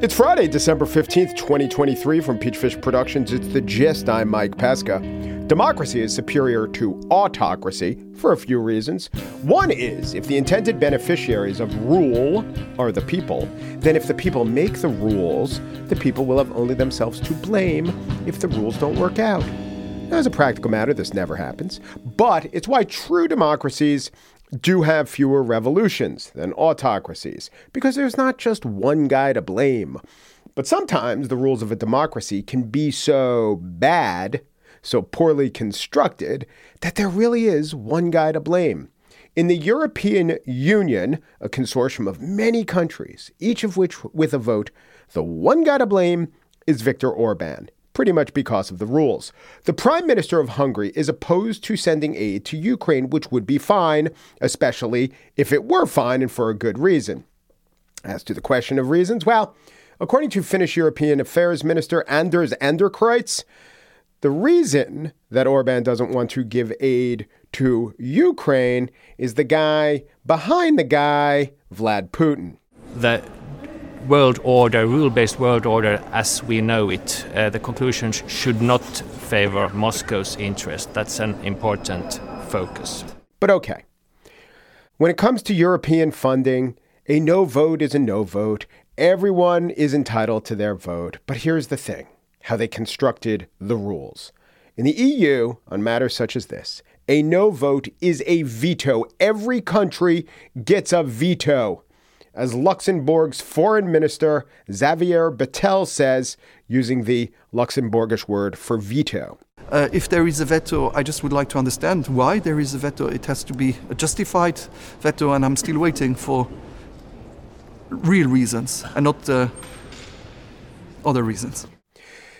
It's Friday, December 15th, 2023, from Peachfish Productions. It's the gist. I'm Mike Pesca. Democracy is superior to autocracy for a few reasons. One is if the intended beneficiaries of rule are the people, then if the people make the rules, the people will have only themselves to blame if the rules don't work out. Now, as a practical matter, this never happens, but it's why true democracies do have fewer revolutions than autocracies, because there's not just one guy to blame. But sometimes the rules of a democracy can be so bad, so poorly constructed, that there really is one guy to blame. In the European Union, a consortium of many countries, each of which with a vote, the one guy to blame is Viktor Orban pretty much because of the rules. The prime minister of Hungary is opposed to sending aid to Ukraine, which would be fine, especially if it were fine and for a good reason. As to the question of reasons, well, according to Finnish European Affairs Minister Anders Adlercreutz, the reason that Orban doesn't want to give aid to Ukraine is the guy behind the guy, Vlad Putin. The world order, rule based world order as we know it, uh, the conclusions should not favor Moscow's interest. That's an important focus. But okay. When it comes to European funding, a no vote is a no vote. Everyone is entitled to their vote. But here's the thing how they constructed the rules. In the EU, on matters such as this, a no vote is a veto. Every country gets a veto as Luxembourg's foreign minister Xavier Bettel says, using the Luxembourgish word for veto. Uh, if there is a veto, I just would like to understand why there is a veto. It has to be a justified veto, and I'm still waiting for real reasons and not uh, other reasons.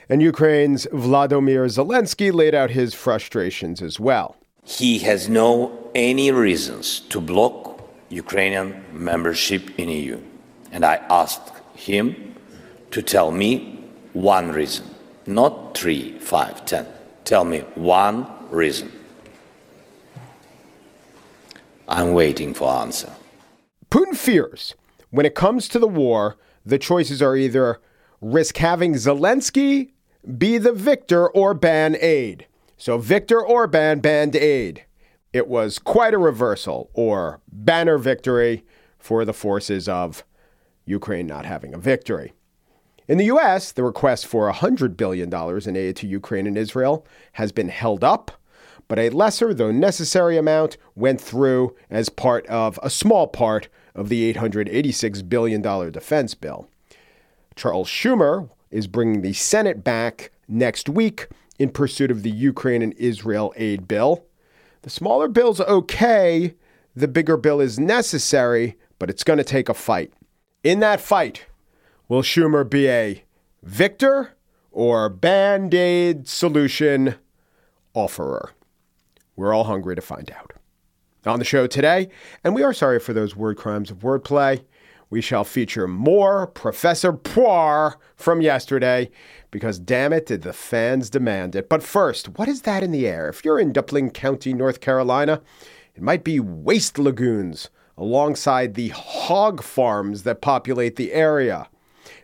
And Ukraine's Vladimir Zelensky laid out his frustrations as well. He has no any reasons to block Ukrainian membership in EU. And I asked him to tell me one reason, not three, five, ten. Tell me one reason. I'm waiting for answer. Putin fears when it comes to the war, the choices are either risk having Zelensky be the victor or ban aid. So Viktor Orban banned aid. It was quite a reversal or banner victory for the forces of Ukraine not having a victory. In the U.S., the request for $100 billion in aid to Ukraine and Israel has been held up, but a lesser, though necessary amount went through as part of a small part of the $886 billion defense bill. Charles Schumer is bringing the Senate back next week in pursuit of the Ukraine and Israel aid bill. The smaller bill's okay. The bigger bill is necessary, but it's going to take a fight. In that fight, will Schumer be a victor or band aid solution offerer? We're all hungry to find out. On the show today, and we are sorry for those word crimes of wordplay, we shall feature more Professor Puar from yesterday because, damn it, did the fans demand it. But first, what is that in the air? If you're in Duplin County, North Carolina, it might be waste lagoons alongside the hog farms that populate the area.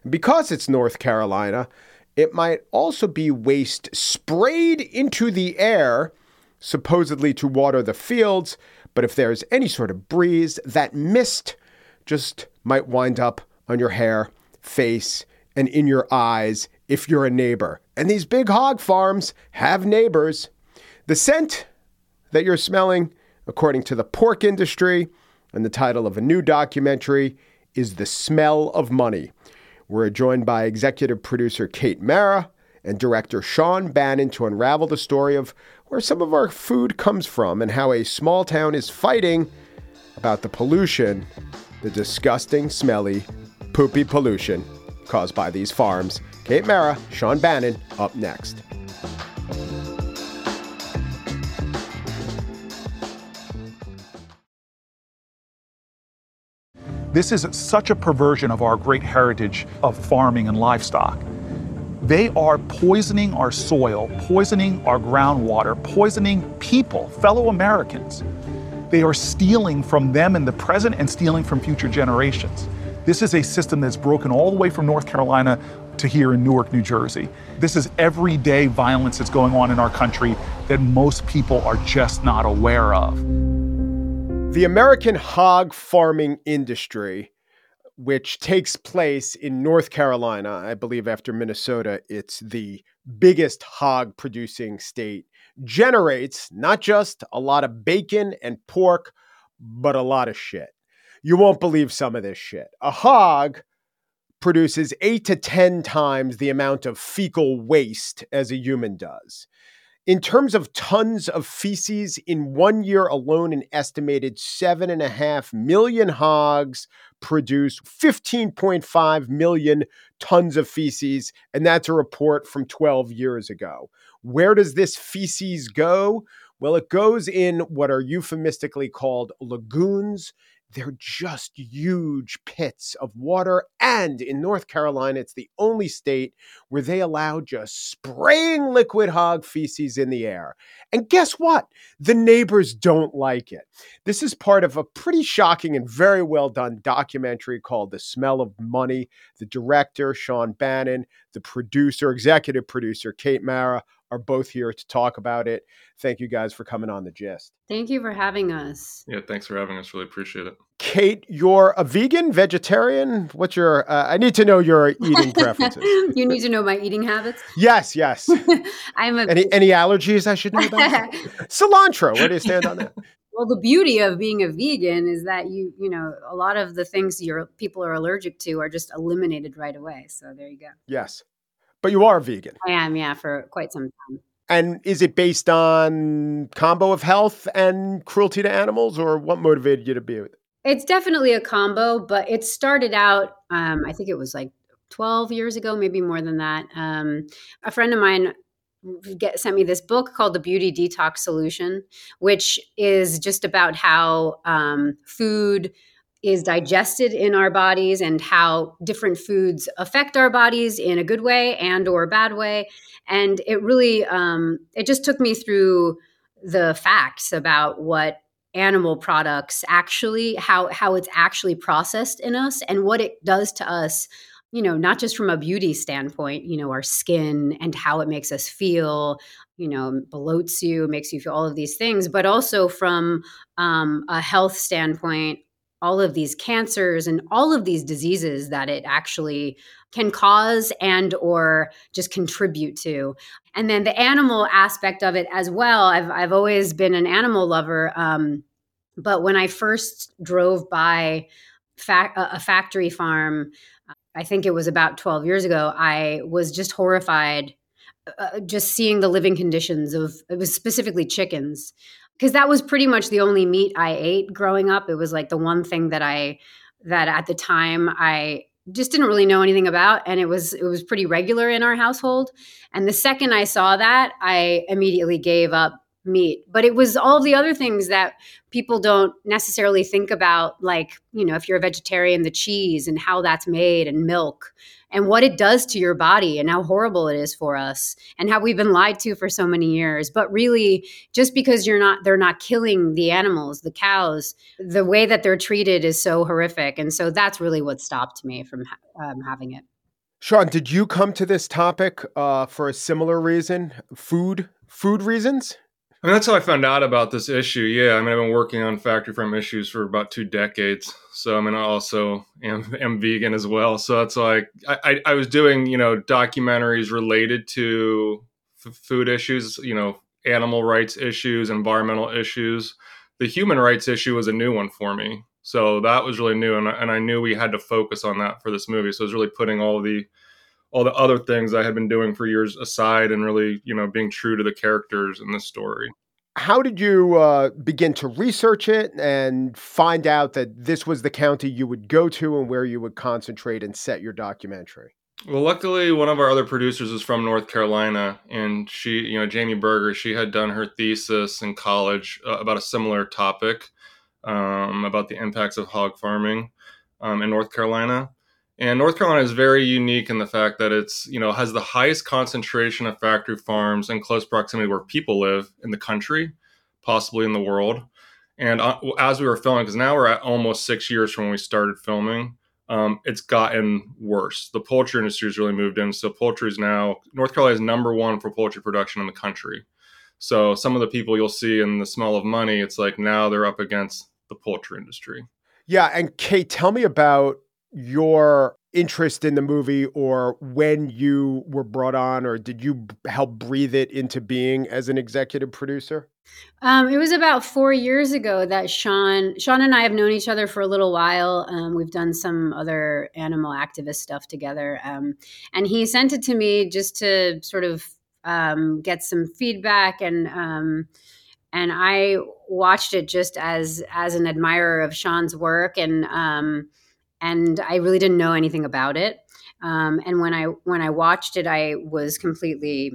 And because it's North Carolina, it might also be waste sprayed into the air, supposedly to water the fields. But if there's any sort of breeze, that mist just might wind up on your hair, face, and in your eyes if you're a neighbor. And these big hog farms have neighbors. The scent that you're smelling, according to the pork industry and the title of a new documentary, is The Smell of Money. We're joined by executive producer Kate Mara and director Shawn Bannon to unravel the story of where some of our food comes from and how a small town is fighting about the pollution, the disgusting, smelly, poopy pollution caused by these farms. Kate Mara, Shawn Bannon, up next. This is such a perversion of our great heritage of farming and livestock. They are poisoning our soil, poisoning our groundwater, poisoning people, fellow Americans. They are stealing from them in the present and stealing from future generations. This is a system that's broken all the way from North Carolina to here in Newark, New Jersey. This is everyday violence that's going on in our country that most people are just not aware of. The American hog farming industry, which takes place in North Carolina, I believe after Minnesota, it's the biggest hog producing state, generates not just a lot of bacon and pork, but a lot of shit. You won't believe some of this shit. A hog produces eight to 10 times the amount of fecal waste as a human does. In terms of tons of feces, in one year alone, an estimated seven and a half million hogs produce 15.5 million tons of feces. And that's a report from 12 years ago. Where does this feces go? Well, it goes in what are euphemistically called lagoons they're just huge pits of water. And in North Carolina, it's the only state where they allow just spraying liquid hog feces in the air. And guess what? The neighbors don't like it. This is part of a pretty shocking and very well done documentary called The Smell of Money. The director, Shawn Bannon, the producer, executive producer, Kate Mara, are both here to talk about it. Thank you guys for coming on the gist. Thank you for having us. Yeah, thanks for having us. Really appreciate it. Kate, you're a vegan, vegetarian. What's your? Uh, I need to know your eating preferences. you need to know my eating habits. Yes, yes. I'm a any any allergies I should know about? Cilantro. Where do you stand on that? Well, the beauty of being a vegan is that you, you know, a lot of the things your people are allergic to are just eliminated right away. So there you go. Yes. But you are vegan. I am, yeah, for quite some time. And is it based on combo of health and cruelty to animals, or what motivated you to be with it? It's definitely a combo, but it started out. Um, I think it was like 12 years ago, maybe more than that. Um, a friend of mine get, sent me this book called The Beauty Detox Solution, which is just about how um, food is digested in our bodies and how different foods affect our bodies in a good way and or a bad way. And it really um, it just took me through the facts about what animal products actually how how it's actually processed in us and what it does to us you know not just from a beauty standpoint you know our skin and how it makes us feel you know bloats you makes you feel all of these things but also from um, a health standpoint all of these cancers and all of these diseases that it actually can cause and or just contribute to. And then the animal aspect of it as well. I've, I've always been an animal lover um, but when i first drove by fa- a factory farm i think it was about 12 years ago i was just horrified uh, just seeing the living conditions of it was specifically chickens because that was pretty much the only meat I ate growing up. It was like the one thing that I that at the time I just didn't really know anything about and it was it was pretty regular in our household. And the second I saw that, I immediately gave up meat. But it was all the other things that people don't necessarily think about like, you know, if you're a vegetarian, the cheese and how that's made and milk and what it does to your body and how horrible it is for us and how we've been lied to for so many years. But really just because you're not they're not killing the animals the cows the way that they're treated is so horrific. And so that's really what stopped me from um, having it. Shawn did you come to this topic uh, for a similar reason? Food food reasons I mean, that's how I found out about this issue. Yeah, I mean, I've been working on factory farm issues for about two decades. So, I mean, I also am, am vegan as well. So that's like I, I, was doing, you know, documentaries related to f- food issues, you know, animal rights issues, environmental issues. The human rights issue was a new one for me. So that was really new, and, and I knew we had to focus on that for this movie. So it was really putting all the all the other things I had been doing for years aside and really, you know, being true to the characters in this story. how did you uh, begin to research it and find out that this was the county you would go to and where you would concentrate and set your documentary? Well, luckily, one of our other producers is from North Carolina, and she, you know, Jamie Berger, she had done her thesis in college uh, about a similar topic, um, about the impacts of hog farming um, in North Carolina. And North Carolina is very unique in the fact that it's, you know, has the highest concentration of factory farms in close proximity where people live in the country, possibly in the world. And uh, as we were filming, because now we're at almost six years from when we started filming, um, it's gotten worse. The poultry industry has really moved in. So poultry is now North Carolina is number one for poultry production in the country. So some of the people you'll see in the smell of money, it's like now they're up against the poultry industry. Yeah, and Kate, tell me about your interest in the movie or when you were brought on or did you help breathe it into being as an executive producer? Um, it was about four years ago that Shawn, Shawn and I have known each other for a little while. Um, we've done some other animal activist stuff together, um, and he sent it to me just to sort of um, get some feedback and um, and I watched it just as as an admirer of Shawn's work and um, and I really didn't know anything about it. Um, and when I when I watched it, I was completely.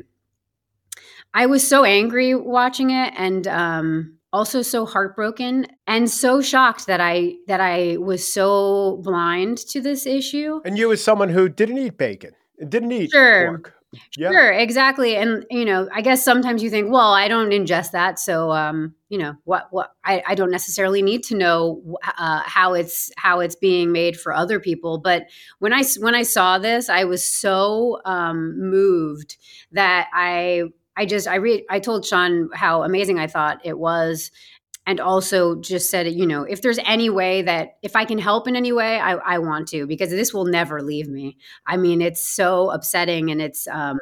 I was so angry watching it, and um, also so heartbroken and so shocked that I that I was so blind to this issue. And you, as someone who didn't eat bacon, didn't eat sure. pork, yeah. Sure, exactly. And you know, I guess sometimes you think, well, I don't ingest that, so um, you know, what what I, I don't necessarily need to know uh, how it's how it's being made for other people. But when I when I saw this, I was so um, moved that I I just I read I told Shawn how amazing I thought it was and also just said, you know, if there's any way that if I can help in any way, I, I want to because this will never leave me. I mean, it's so upsetting, and it's um,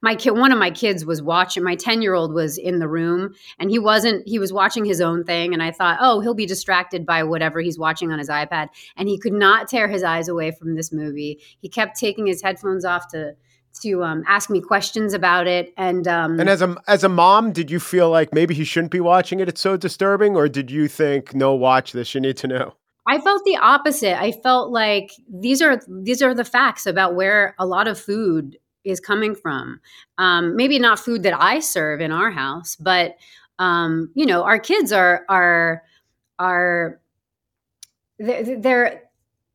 my kid. One of my kids was watching. My ten year old was in the room, and he wasn't. He was watching his own thing, and I thought, oh, he'll be distracted by whatever he's watching on his iPad, and he could not tear his eyes away from this movie. He kept taking his headphones off to to um, ask me questions about it. And um, and as a as a mom, did you feel like maybe he shouldn't be watching it? It's so disturbing, or did you think, no, watch this. You need to know. I felt the opposite. I felt like these are these are the facts about where a lot of food is coming from. Um, maybe not food that I serve in our house, but um, you know, our kids are are are they're, they're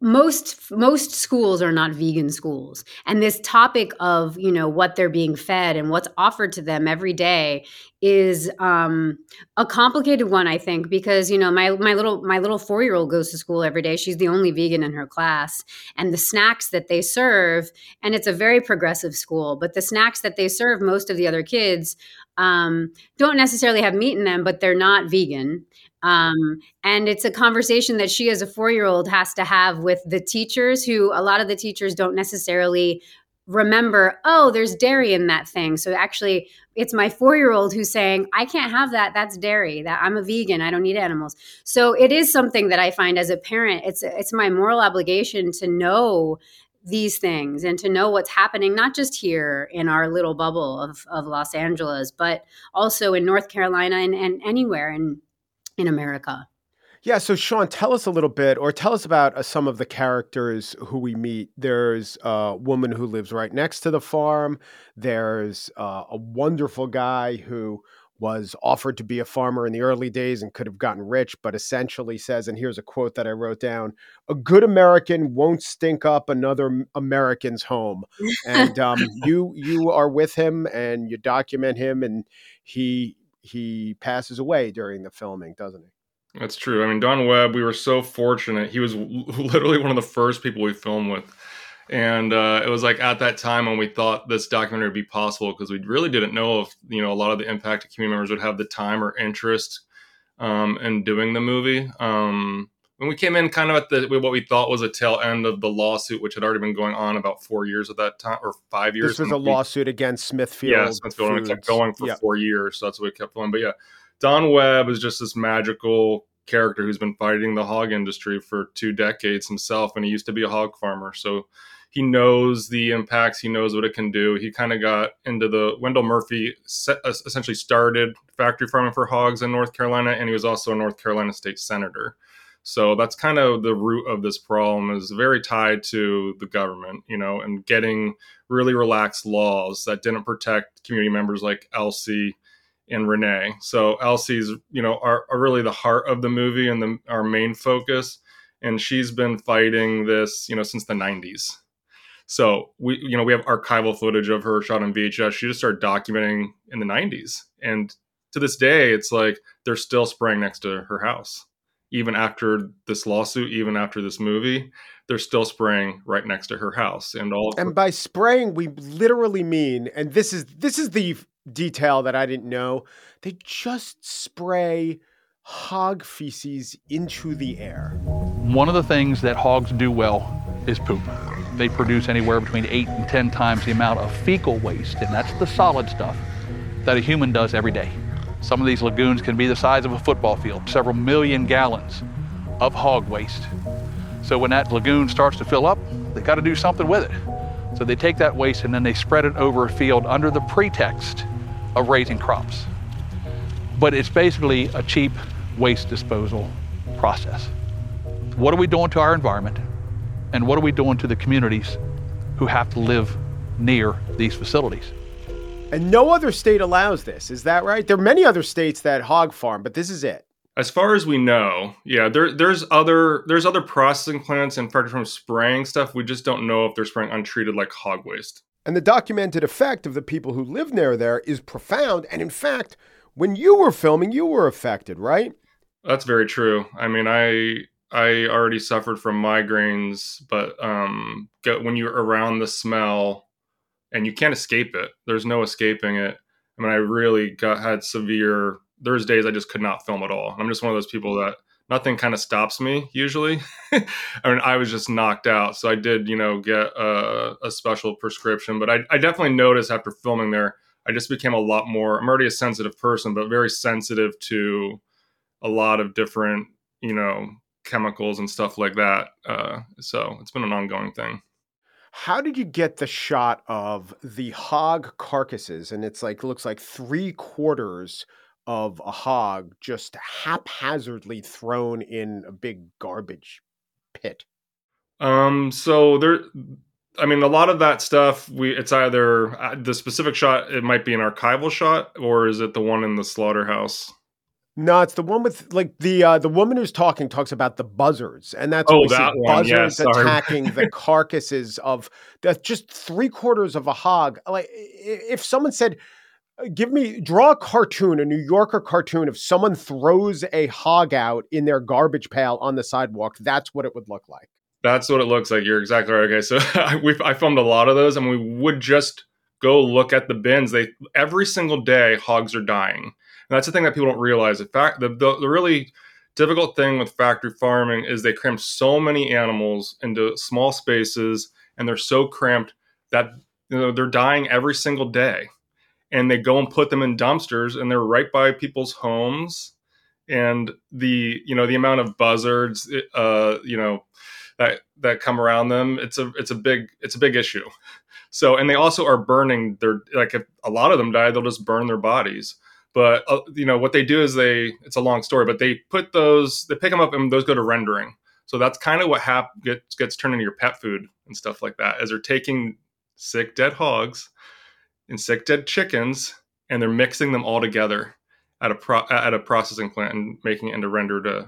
most most schools are not vegan schools. And this topic of you know what they're being fed and what's offered to them every day is um, a complicated one i think because you know my my little my little 4 year old goes to school every day. She's the only vegan in her class. And the snacks that they serve and it's a very progressive school but the snacks that they serve most of the other kids um, don't necessarily have meat in them but they're not vegan um, and it's a conversation that she, as a four year old, has to have with the teachers, who a lot of the teachers don't necessarily remember, oh, there's dairy in that thing. So actually, it's my four year old who's saying, I can't have that. That's dairy. That I'm a vegan. I don't eat animals. So it is something that I find as a parent, it's it's my moral obligation to know these things and to know what's happening not just here in our little bubble of, of Los Angeles, but also in North Carolina and, and anywhere. And in America. Yeah, so Shawn, tell us a little bit, or tell us about uh, some of the characters who we meet. There's a woman who lives right next to the farm. There's uh, a wonderful guy who was offered to be a farmer in the early days and could have gotten rich, but essentially says, and here's a quote that I wrote down: "A good American won't stink up another American's home." And um, you you are with him, and you document him, and he he passes away during the filming, doesn't he? That's true. I mean, Don Webb, we were so fortunate. He was literally one of the first people we filmed with. And uh, it was like at that time when we thought this documentary would be possible because we really didn't know if, you know, a lot of the impacted community members would have the time or interest um, in doing the movie. Um, when we came in kind of at the what we thought was a tail end of the lawsuit, which had already been going on about four years at that time or five years. This was a we, lawsuit against Smithfield. Yeah, Smithfield. Foods. And it kept going for yep. four years. So that's what we kept going. But yeah, Don Webb is just this magical character who's been fighting the hog industry for two decades himself, and he used to be a hog farmer. So he knows the impacts. He knows what it can do. He kind of got into the Wendell Murphy set, essentially started factory farming for hogs in North Carolina, and he was also a North Carolina state senator. So that's kind of the root of this problem is very tied to the government, you know, and getting really relaxed laws that didn't protect community members like Elsie and Renee. So Elsie's, you know, are, are really the heart of the movie and the, our main focus. And she's been fighting this, you know, since the 90s. So we, you know, we have archival footage of her shot on VHS. She just started documenting in the 90s, and to this day, it's like they're still spraying next to her house even after this lawsuit, even after this movie, they're still spraying right next to her house. And all And by spraying, we literally mean, and this is this is the detail that I didn't know. They just spray hog feces into the air. One of the things that hogs do well is poop. They produce anywhere between eight and 10 times the amount of fecal waste, and that's the solid stuff that a human does every day. Some of these lagoons can be the size of a football field, several million gallons of hog waste. So when that lagoon starts to fill up, they got to do something with it. So they take that waste and then they spread it over a field under the pretext of raising crops. But it's basically a cheap waste disposal process. What are we doing to our environment? And what are we doing to the communities who have to live near these facilities? And no other state allows this. Is that right? There are many other states that hog farm, but this is it. As far as we know, yeah, there, there's other there's other processing plants and factory from spraying stuff. We just don't know if they're spraying untreated like hog waste. And the documented effect of the people who live near there is profound. And in fact, when you were filming, you were affected, right? That's very true. I mean, I I already suffered from migraines, but um, when you're around the smell and you can't escape it. There's no escaping it. I mean, I really got had severe. There's days I just could not film at all. I'm just one of those people that nothing kind of stops me usually. I mean, I was just knocked out. So I did, you know, get a, a special prescription. But I, I definitely noticed after filming there, I just became a lot more. I'm already a sensitive person, but very sensitive to a lot of different, you know, chemicals and stuff like that. Uh, so it's been an ongoing thing. How did you get the shot of the hog carcasses? And it's like looks like three quarters of a hog just haphazardly thrown in a big garbage pit. Um. So there. I mean, a lot of that stuff. We it's either uh, the specific shot. It might be an archival shot, or is it the one in the slaughterhouse? No, it's the one with like the uh, the woman who's talking talks about the buzzards, and that's oh that one. buzzards yeah, attacking the carcasses of that's just three quarters of a hog. Like if someone said, uh, "Give me draw a cartoon, a New Yorker cartoon of someone throws a hog out in their garbage pail on the sidewalk," that's what it would look like. That's what it looks like. You're exactly right. Okay, so we I filmed a lot of those, and we would just go look at the bins. They every single day hogs are dying that's the thing that people don't realize. In fact, the, the, the really difficult thing with factory farming is they cram so many animals into small spaces and they're so cramped that you know, they're dying every single day. And they go and put them in dumpsters and they're right by people's homes. And the you know the amount of buzzards uh, you know that that come around them it's a it's a big it's a big issue so and they also are burning their like if a lot of them die they'll just burn their bodies but uh, you know what they do is they it's a long story, but they put those they pick them up and those go to rendering. So that's kind of what hap- gets gets turned into your pet food and stuff like that. As they're taking sick dead hogs and sick dead chickens and they're mixing them all together at a pro- at a processing plant and making it into rendered uh,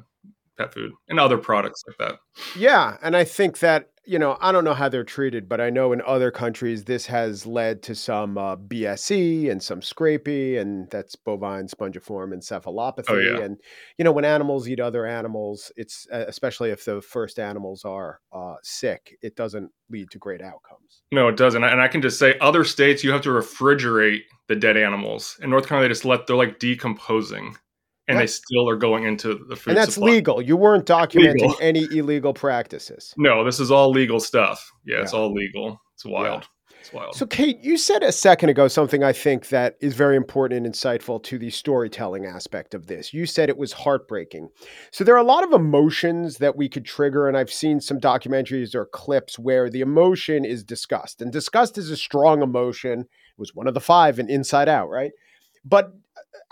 pet food and other products like that. Yeah, and I think that you know, I don't know how they're treated, but I know in other countries this has led to some uh, BSE and some scrapie, and that's bovine spongiform encephalopathy. Oh, yeah. And you know, when animals eat other animals, it's especially if the first animals are uh, sick, it doesn't lead to great outcomes. No, it doesn't. And I can just say, other states you have to refrigerate the dead animals. In North Carolina, they just let they're like decomposing and they still are going into the food. And that's supply. legal. You weren't documenting Legal. any illegal practices. No, this is all legal stuff. Yeah, it's all legal. It's wild. It's wild. So, Kate, you said a second ago something I think that is very important and insightful to the storytelling aspect of this. You said it was heartbreaking. So, there are a lot of emotions that we could trigger, and I've seen some documentaries or clips where the emotion is disgust, and disgust is a strong emotion. It was one of the five in Inside Out, right? But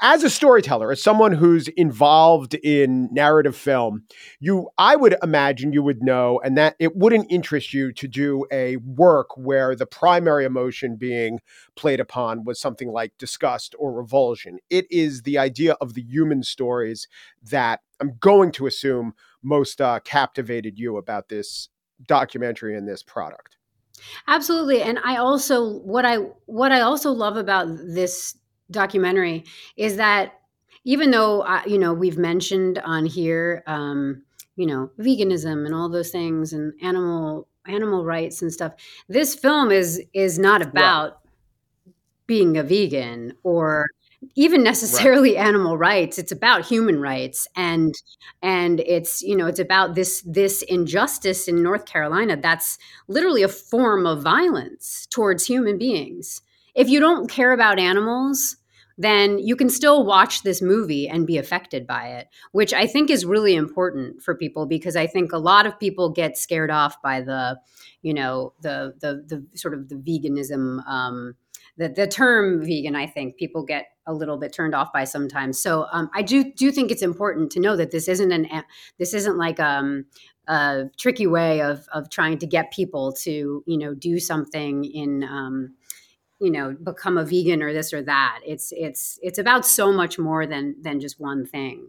as a storyteller, as someone who's involved in narrative film, you I would imagine you would know and that it wouldn't interest you to do a work where the primary emotion being played upon was something like disgust or revulsion. It is the idea of the human stories that I'm going to assume most uh, captivated you about this documentary and this product. Absolutely. And I also what I what I also love about this documentary is that even though uh, you know we've mentioned on here um, you know veganism and all those things and animal animal rights and stuff this film is is not about right. being a vegan or even necessarily right. animal rights it's about human rights and and it's you know it's about this this injustice in north carolina that's literally a form of violence towards human beings if you don't care about animals then you can still watch this movie and be affected by it, which I think is really important for people because I think a lot of people get scared off by the, you know, the the the sort of the veganism. Um, the, the term vegan, I think people get a little bit turned off by sometimes. So um, I do do think it's important to know that this isn't an this isn't like um, a tricky way of of trying to get people to you know do something in um, you know become a vegan or this or that it's it's it's about so much more than than just one thing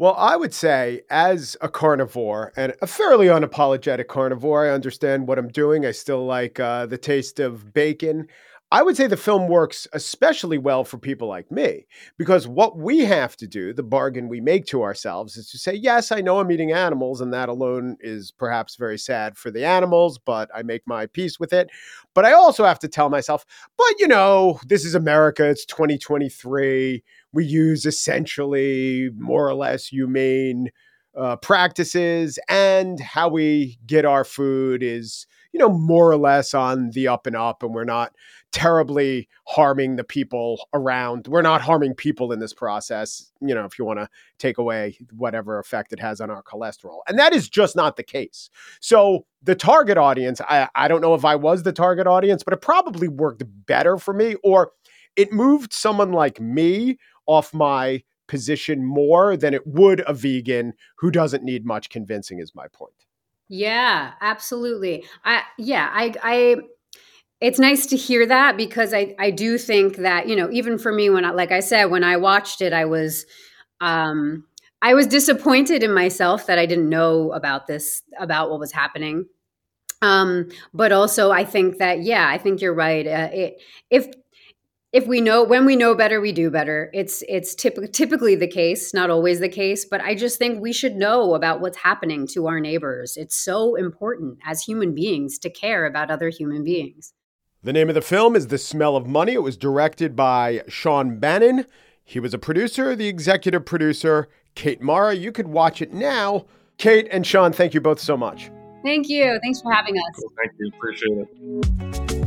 well, I would say, as a carnivore and a fairly unapologetic carnivore, I understand what I'm doing. I still like uh, the taste of bacon. I would say the film works especially well for people like me because what we have to do, the bargain we make to ourselves, is to say, yes, I know I'm eating animals, and that alone is perhaps very sad for the animals, but I make my peace with it. But I also have to tell myself, but you know, this is America, it's 2023. We use essentially more or less humane uh, practices, and how we get our food is, you know, more or less on the up and up, and we're not terribly harming the people around. We're not harming people in this process, you know, if you want to take away whatever effect it has on our cholesterol. And that is just not the case. So the target audience, I, I don't know if I was the target audience, but it probably worked better for me, or it moved someone like me off my position more than it would a vegan who doesn't need much convincing is my point. Yeah, absolutely. I yeah, I I it's nice to hear that because I, I do think that, you know, even for me, when I, like I said, when I watched it, I was, um, I was disappointed in myself that I didn't know about this, about what was happening. Um, but also I think that, yeah, I think you're right. Uh, it, if, if we know when we know better we do better it's it's typ- typically the case not always the case but i just think we should know about what's happening to our neighbors it's so important as human beings to care about other human beings the name of the film is The Smell of Money. It was directed by Shawn Bannon. He was a producer, the executive producer, Kate Mara. You could watch it now. Kate and Shawn, thank you both so much. Thank you. Thanks for having us. Cool. Thank you. Appreciate it.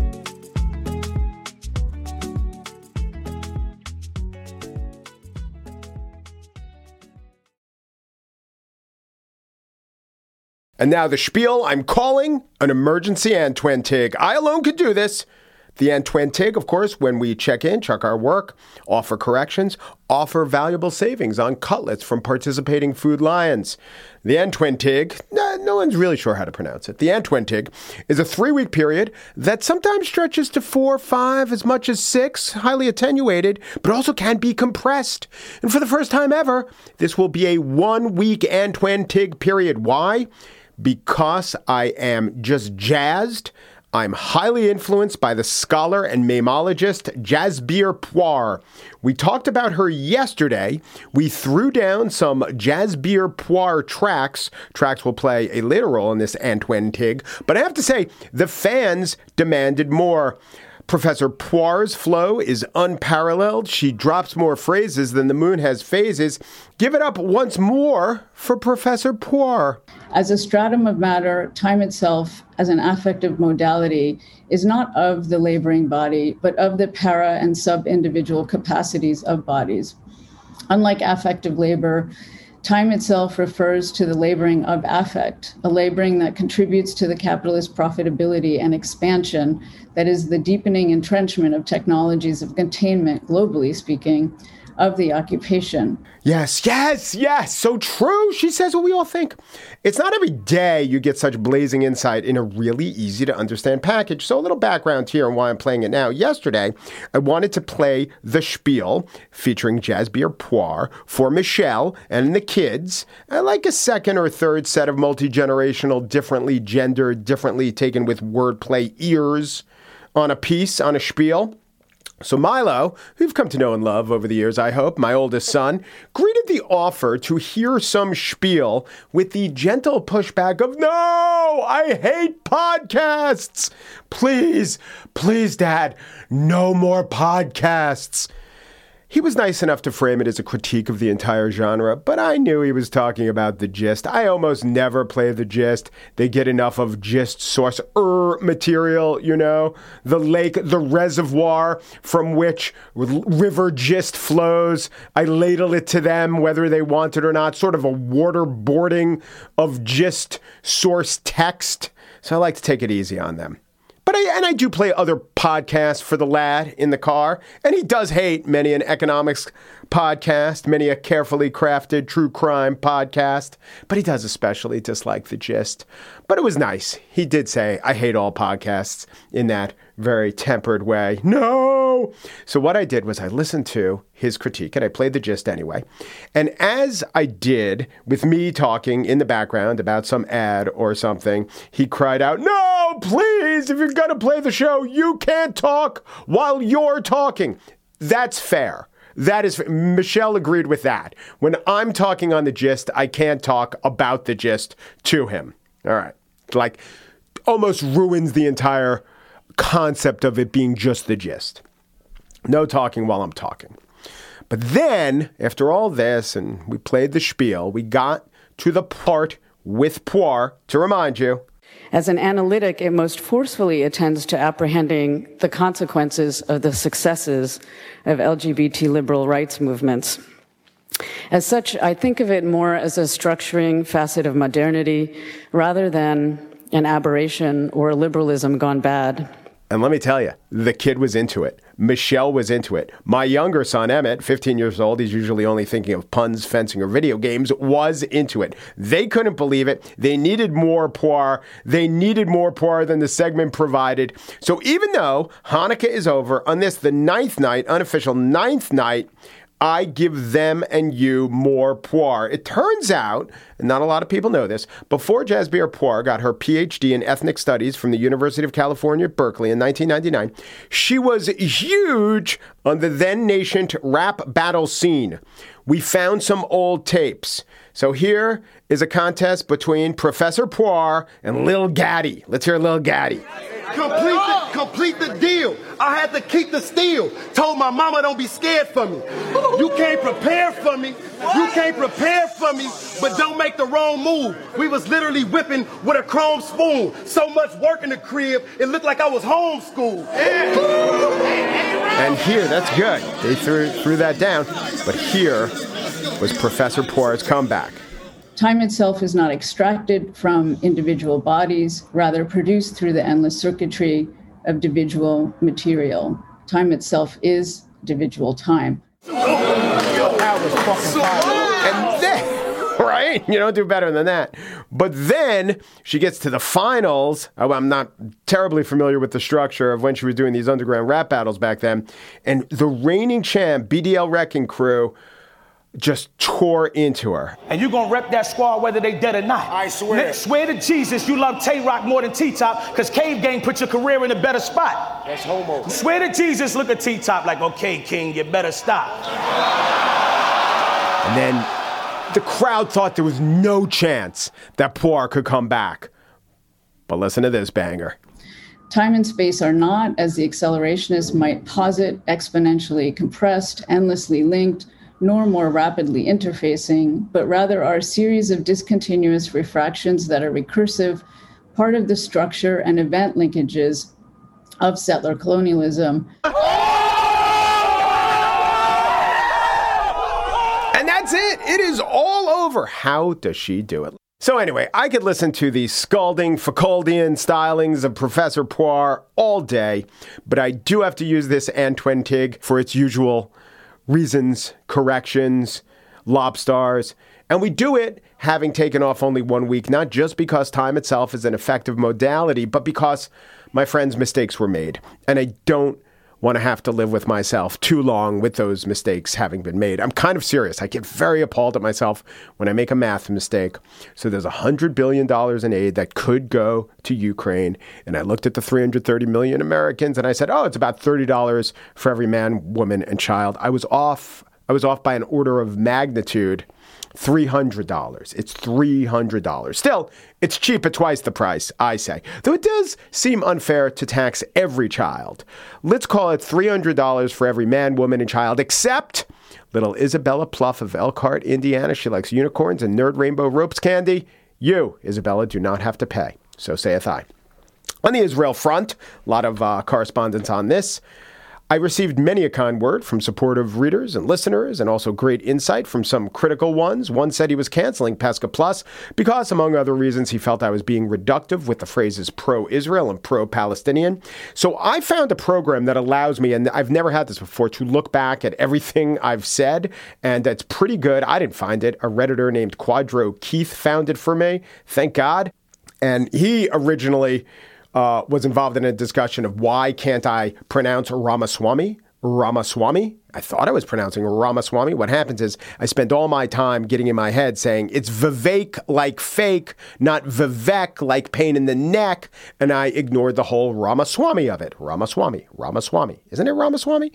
And now the spiel I'm calling an emergency Antwentig. I alone could do this. The Antwentig, of course, when we check in, check our work, offer corrections, offer valuable savings on cutlets from participating Food Lions. The Antwentig, no one's really sure how to pronounce it. The Antwentig is a three week period that sometimes stretches to four, five, as much as six, highly attenuated, but also can be compressed. And for the first time ever, this will be a one week Antwentig period. Why? Because I am just jazzed. I'm highly influenced by the scholar and mamologist Jasbir Puar. We talked about her yesterday. We threw down some Jasbir Puar tracks. Tracks will play a later role in this Antwentig. But I have to say, the fans demanded more. Professor Puar's flow is unparalleled. She drops more phrases than the moon has phases. Give it up once more for Professor Puar. As a stratum of matter, time itself, as an affective modality, is not of the laboring body, but of the para and sub individual capacities of bodies. Unlike affective labor, Time itself refers to the laboring of affect, a laboring that contributes to the capitalist profitability and expansion, that is, the deepening entrenchment of technologies of containment, globally speaking, of the occupation. Yes, yes, yes. So true. She says what we all think. It's not every day you get such blazing insight in a really easy to understand package. So, a little background here on why I'm playing it now. Yesterday, I wanted to play The Spiel featuring Jasbir Puar for Michelle and the kids. I like a second or third set of multi generational, differently gendered, differently taken with wordplay ears on a piece, on a spiel. So Milo, who you've come to know and love over the years, I hope, my oldest son, greeted the offer to hear some spiel with the gentle pushback of, No, I hate podcasts. Please, please, Dad, no more podcasts. He was nice enough to frame it as a critique of the entire genre, but I knew he was talking about the gist. I almost never play the gist. They get enough of gist source er material, you know, the lake, the reservoir from which river gist flows. I ladle it to them whether they want it or not, sort of a waterboarding of gist source text. So I like to take it easy on them. But I, and I do play other podcasts for the lad in the car, and he does hate many an economics podcast, many a carefully crafted true crime podcast, but he does especially dislike the gist. But it was nice. He did say, I hate all podcasts in that very tempered way. No! So what I did was I listened to his critique and I played the gist anyway. And as I did with me talking in the background about some ad or something, he cried out, No, please, if you're going to play the show, you can't talk while you're talking. That's fair. That is, Michelle agreed with that. When I'm talking on the gist, I can't talk about the gist to him. All right. Like, almost ruins the entire concept of it being just the gist. No talking while I'm talking. But then, after all this, and we played the spiel, we got to the part with Puar to remind you. As an analytic, it most forcefully attends to apprehending the consequences of the successes of LGBT liberal rights movements. As such, I think of it more as a structuring facet of modernity rather than an aberration or liberalism gone bad. And let me tell you, the kid was into it. Michelle was into it. My younger son, Emmett, 15 years old, he's usually only thinking of puns, fencing, or video games, was into it. They couldn't believe it. They needed more Puar. They needed more Puar than the segment provided. So even though Hanukkah is over, on this, the ninth night, unofficial ninth night, I give them and you more Puar. It turns out, and not a lot of people know this, before Jasbir Puar got her PhD in ethnic studies from the University of California Berkeley in 1999, she was huge on the then nascent rap battle scene. We found some old tapes. So here is a contest between Professor Puar and Lil Gaddy. Let's hear Lil Gaddy. Complete the, complete the deal. I had to keep the steel. Told my mama don't be scared for me. You can't prepare for me. You can't prepare for me, but don't make the wrong move. We was literally whipping with a chrome spoon. So much work in the crib, it looked like I was homeschooled. And here, that's good. They threw, threw that down. But here was Professor Puar's comeback. Time itself is not extracted from individual bodies, rather produced through the endless circuitry of individual material. Time itself is individual time. Right? You don't do better than that. But then she gets to the finals. Oh, I'm not terribly familiar with the structure of when she was doing these underground rap battles back then. And the reigning champ, BDL Wrecking Crew, just tore into her. And you're gonna rep that squad whether they dead or not. I swear. N- swear to Jesus you love Tay Rock more than T Top, because Cave Gang put your career in a better spot. That's homo. Swear to Jesus, look at T Top like, okay, King, you better stop. And then the crowd thought there was no chance that Puar could come back. But listen to this banger. Time and space are not, as the accelerationists might posit, exponentially compressed, endlessly linked, nor more rapidly interfacing, but rather are a series of discontinuous refractions that are recursive, part of the structure and event linkages of settler colonialism. And that's it. It is all over. How does she do it? So, anyway, I could listen to the scalding Foucauldian stylings of Professor Puar all day, but I do have to use this Antwentig for its usual reasons, corrections, lobstars. And we do it having taken off only one week, not just because time itself is an effective modality, but because my friends' mistakes were made. And I don't want to have to live with myself too long with those mistakes having been made. I'm kind of serious. I get very appalled at myself when I make a math mistake. So there's $100 billion in aid that could go to Ukraine. And I looked at the 330 million Americans and I said, oh, it's about $30 for every man, woman, and child. I was off. I was off by an order of magnitude. $300. It's $300. Still, it's cheap at twice the price, I say. Though it does seem unfair to tax every child. Let's call it $300 for every man, woman, and child, except little Isabella Pluff of Elkhart, Indiana. She likes unicorns and nerd rainbow ropes candy. You, Isabella, do not have to pay. So saith I. On the Israel front, a lot of uh, correspondence on this. I received many a kind word from supportive readers and listeners, and also great insight from some critical ones. One said he was canceling Pesca Plus because, among other reasons, he felt I was being reductive with the phrases pro Israel and pro Palestinian. So I found a program that allows me, and I've never had this before, to look back at everything I've said, and that's pretty good. I didn't find it. A Redditor named Quadro Keith found it for me. Thank God. And he originally uh, was involved in a discussion of why can't I pronounce Ramaswamy? Ramaswamy? I thought I was pronouncing Ramaswamy. What happens is I spend all my time getting in my head saying it's Vivek like fake, not Vivek like pain in the neck, and I ignored the whole Ramaswamy of it. Ramaswamy, Ramaswamy. Isn't it Ramaswamy?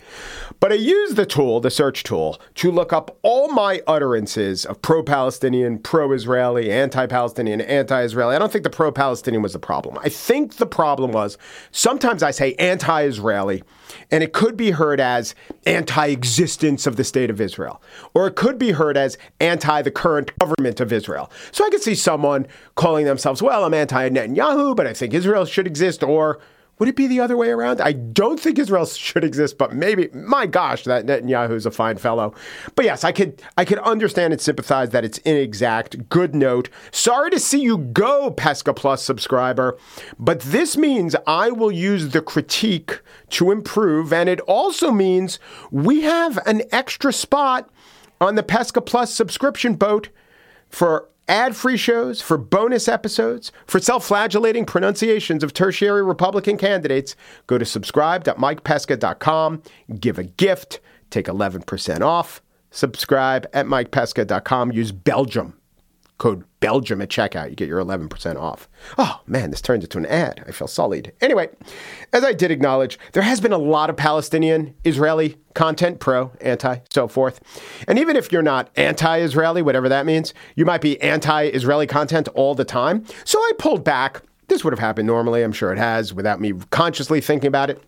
But I used the tool, the search tool, to look up all my utterances of pro Palestinian, pro Israeli, anti Palestinian, anti Israeli. I don't think the pro Palestinian was the problem. I think the problem was sometimes I say anti Israeli, and it could be heard as anti existence of the state of Israel, or it could be heard as anti the current government of Israel. So I could see someone calling themselves, well, I'm anti Netanyahu, but I think Israel should exist, or would it be the other way around? I don't think Israel should exist, but maybe. My gosh, that Netanyahu is a fine fellow. But yes, I could I could understand and sympathize that it's inexact. Good note. Sorry to see you go, Pesca Plus subscriber, but this means I will use the critique to improve, and it also means we have an extra spot on the Pesca Plus subscription boat for ad free shows, for bonus episodes, for self flagellating pronunciations of tertiary Republican candidates, go to subscribe.mikepesca.com, give a gift, take 11% off. Subscribe at mikepesca.com, use Belgium. Code Belgium at checkout. You get your 11% off. Oh man, this turns into an ad. I feel sullied. Anyway, as I did acknowledge, there has been a lot of Palestinian, Israeli content, pro, anti, so forth. And even if you're not anti Israeli, whatever that means, you might be anti Israeli content all the time. So I pulled back. This would have happened normally, I'm sure it has, without me consciously thinking about it.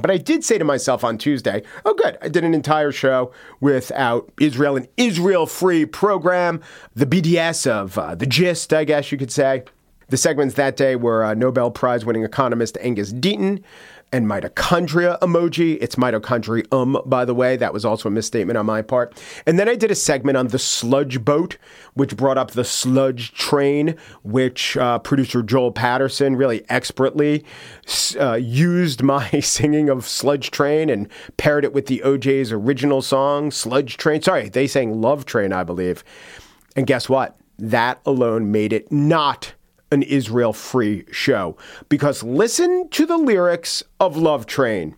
But I did say to myself on Tuesday, oh, good, I did an entire show without Israel, an Israel free program, the BDS of uh, the gist, I guess you could say. The segments that day were uh, Nobel Prize winning economist Angus Deaton, and mitochondria emoji. It's mitochondrium, by the way. That was also a misstatement on my part. And then I did a segment on the sludge boat, which brought up the sludge train, which uh, producer Joel Patterson really expertly uh, used my singing of Sludge Train and paired it with the O'Jays original song, Sludge Train. Sorry, they sang Love Train, I believe. And guess what? That alone made it not an Israel free show. Because listen to the lyrics of Love Train.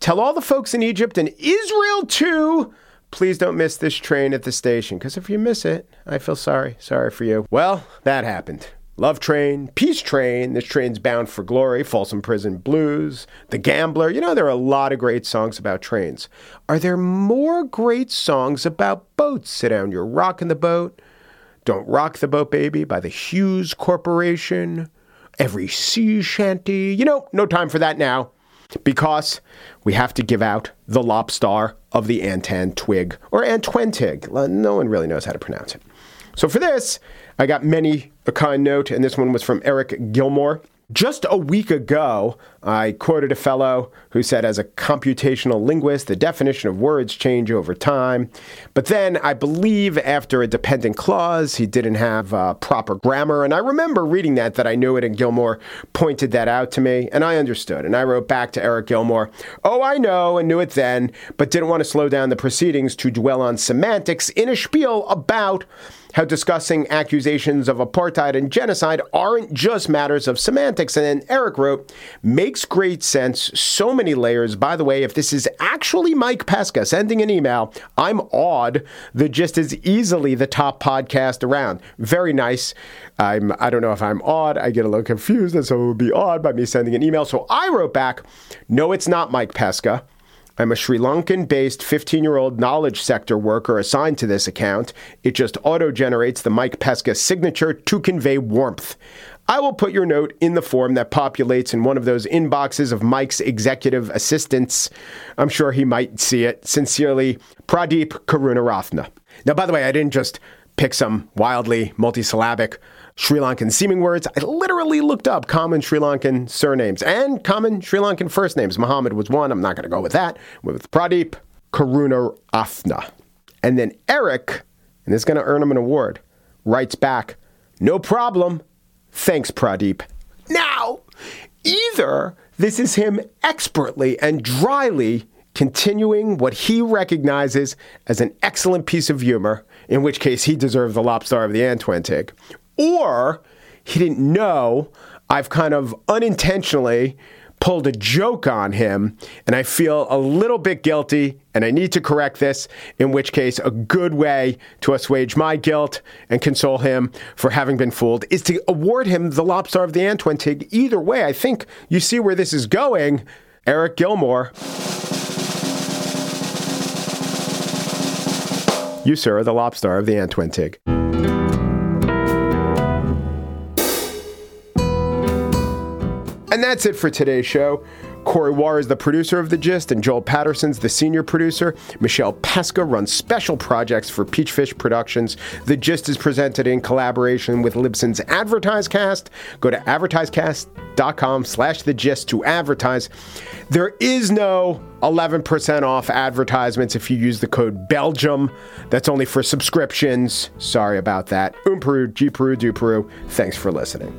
Tell all the folks in Egypt and Israel too, please don't miss this train at the station. Because if you miss it, I feel sorry. Sorry for you. Well, that happened. Love Train, Peace Train, This Train's Bound for Glory, Folsom Prison Blues, The Gambler. You know, there are a lot of great songs about trains. Are there more great songs about boats? Sit down, you're rocking the boat. Don't Rock the Boat Baby by the Hughes Corporation. every sea shanty. You know, no time for that now because we have to give out the lobstar of the Antan twig or Antwentig. No one really knows how to pronounce it. So for this, I got many a kind note, and this one was from Eric Gilmore. Just a week ago, I quoted a fellow who said, as a computational linguist, the definition of words change over time. But then I believe after a dependent clause, he didn't have uh, proper grammar. And I remember reading that, that I knew it, and Gilmore pointed that out to me, and I understood. And I wrote back to Eric Gilmore, Oh, I know, and knew it then, but didn't want to slow down the proceedings to dwell on semantics in a spiel about how discussing accusations of apartheid and genocide aren't Gist matters of semantics. And then Eric wrote, makes great sense. So many layers. By the way, if this is actually Mike Pesca sending an email, I'm awed that just is easily the top podcast around. Very nice. I'm I don't know if I'm odd. I get a little confused, and so it would be odd by me sending an email. So I wrote back, no, it's not Mike Pesca. I'm a Sri Lankan based 15 year old knowledge sector worker assigned to this account. It just auto generates the Mike Pesca signature to convey warmth. I will put your note in the form that populates in one of those inboxes of Mike's executive assistants. I'm sure he might see it. Sincerely, Pradeep Karunaratna. Now, by the way, I didn't just pick some wildly multisyllabic Sri Lankan seeming words. I literally looked up common Sri Lankan surnames and common Sri Lankan first names. Muhammad was one. I'm not going to go with that. With Pradeep Karuna Afna. And then Eric, and this is going to earn him an award, writes back, No problem. Thanks, Pradeep. Now, either this is him expertly and dryly continuing what he recognizes as an excellent piece of humor, in which case he deserves the lobster of the Antwentig, or he didn't know I've kind of unintentionally pulled a joke on him and I feel a little bit guilty and I need to correct this, in which case, a good way to assuage my guilt and console him for having been fooled is to award him the Lobster of the Antwentig. Either way, I think you see where this is going. Eric Gilmore. You, sir, are the Lobster of the. And that's it for today's show. Corey Wara is the producer of The Gist, and Joel Patterson's the senior producer. Michelle Pesca runs special projects for Peachfish Productions. The Gist is presented in collaboration with Libsyn's AdvertiseCast. Go to advertisecast.com slash The Gist to advertise. There is no 11% off advertisements if you use the code Belgium. That's only for subscriptions. Sorry about that. Um Peru, G Peru. Thanks for listening.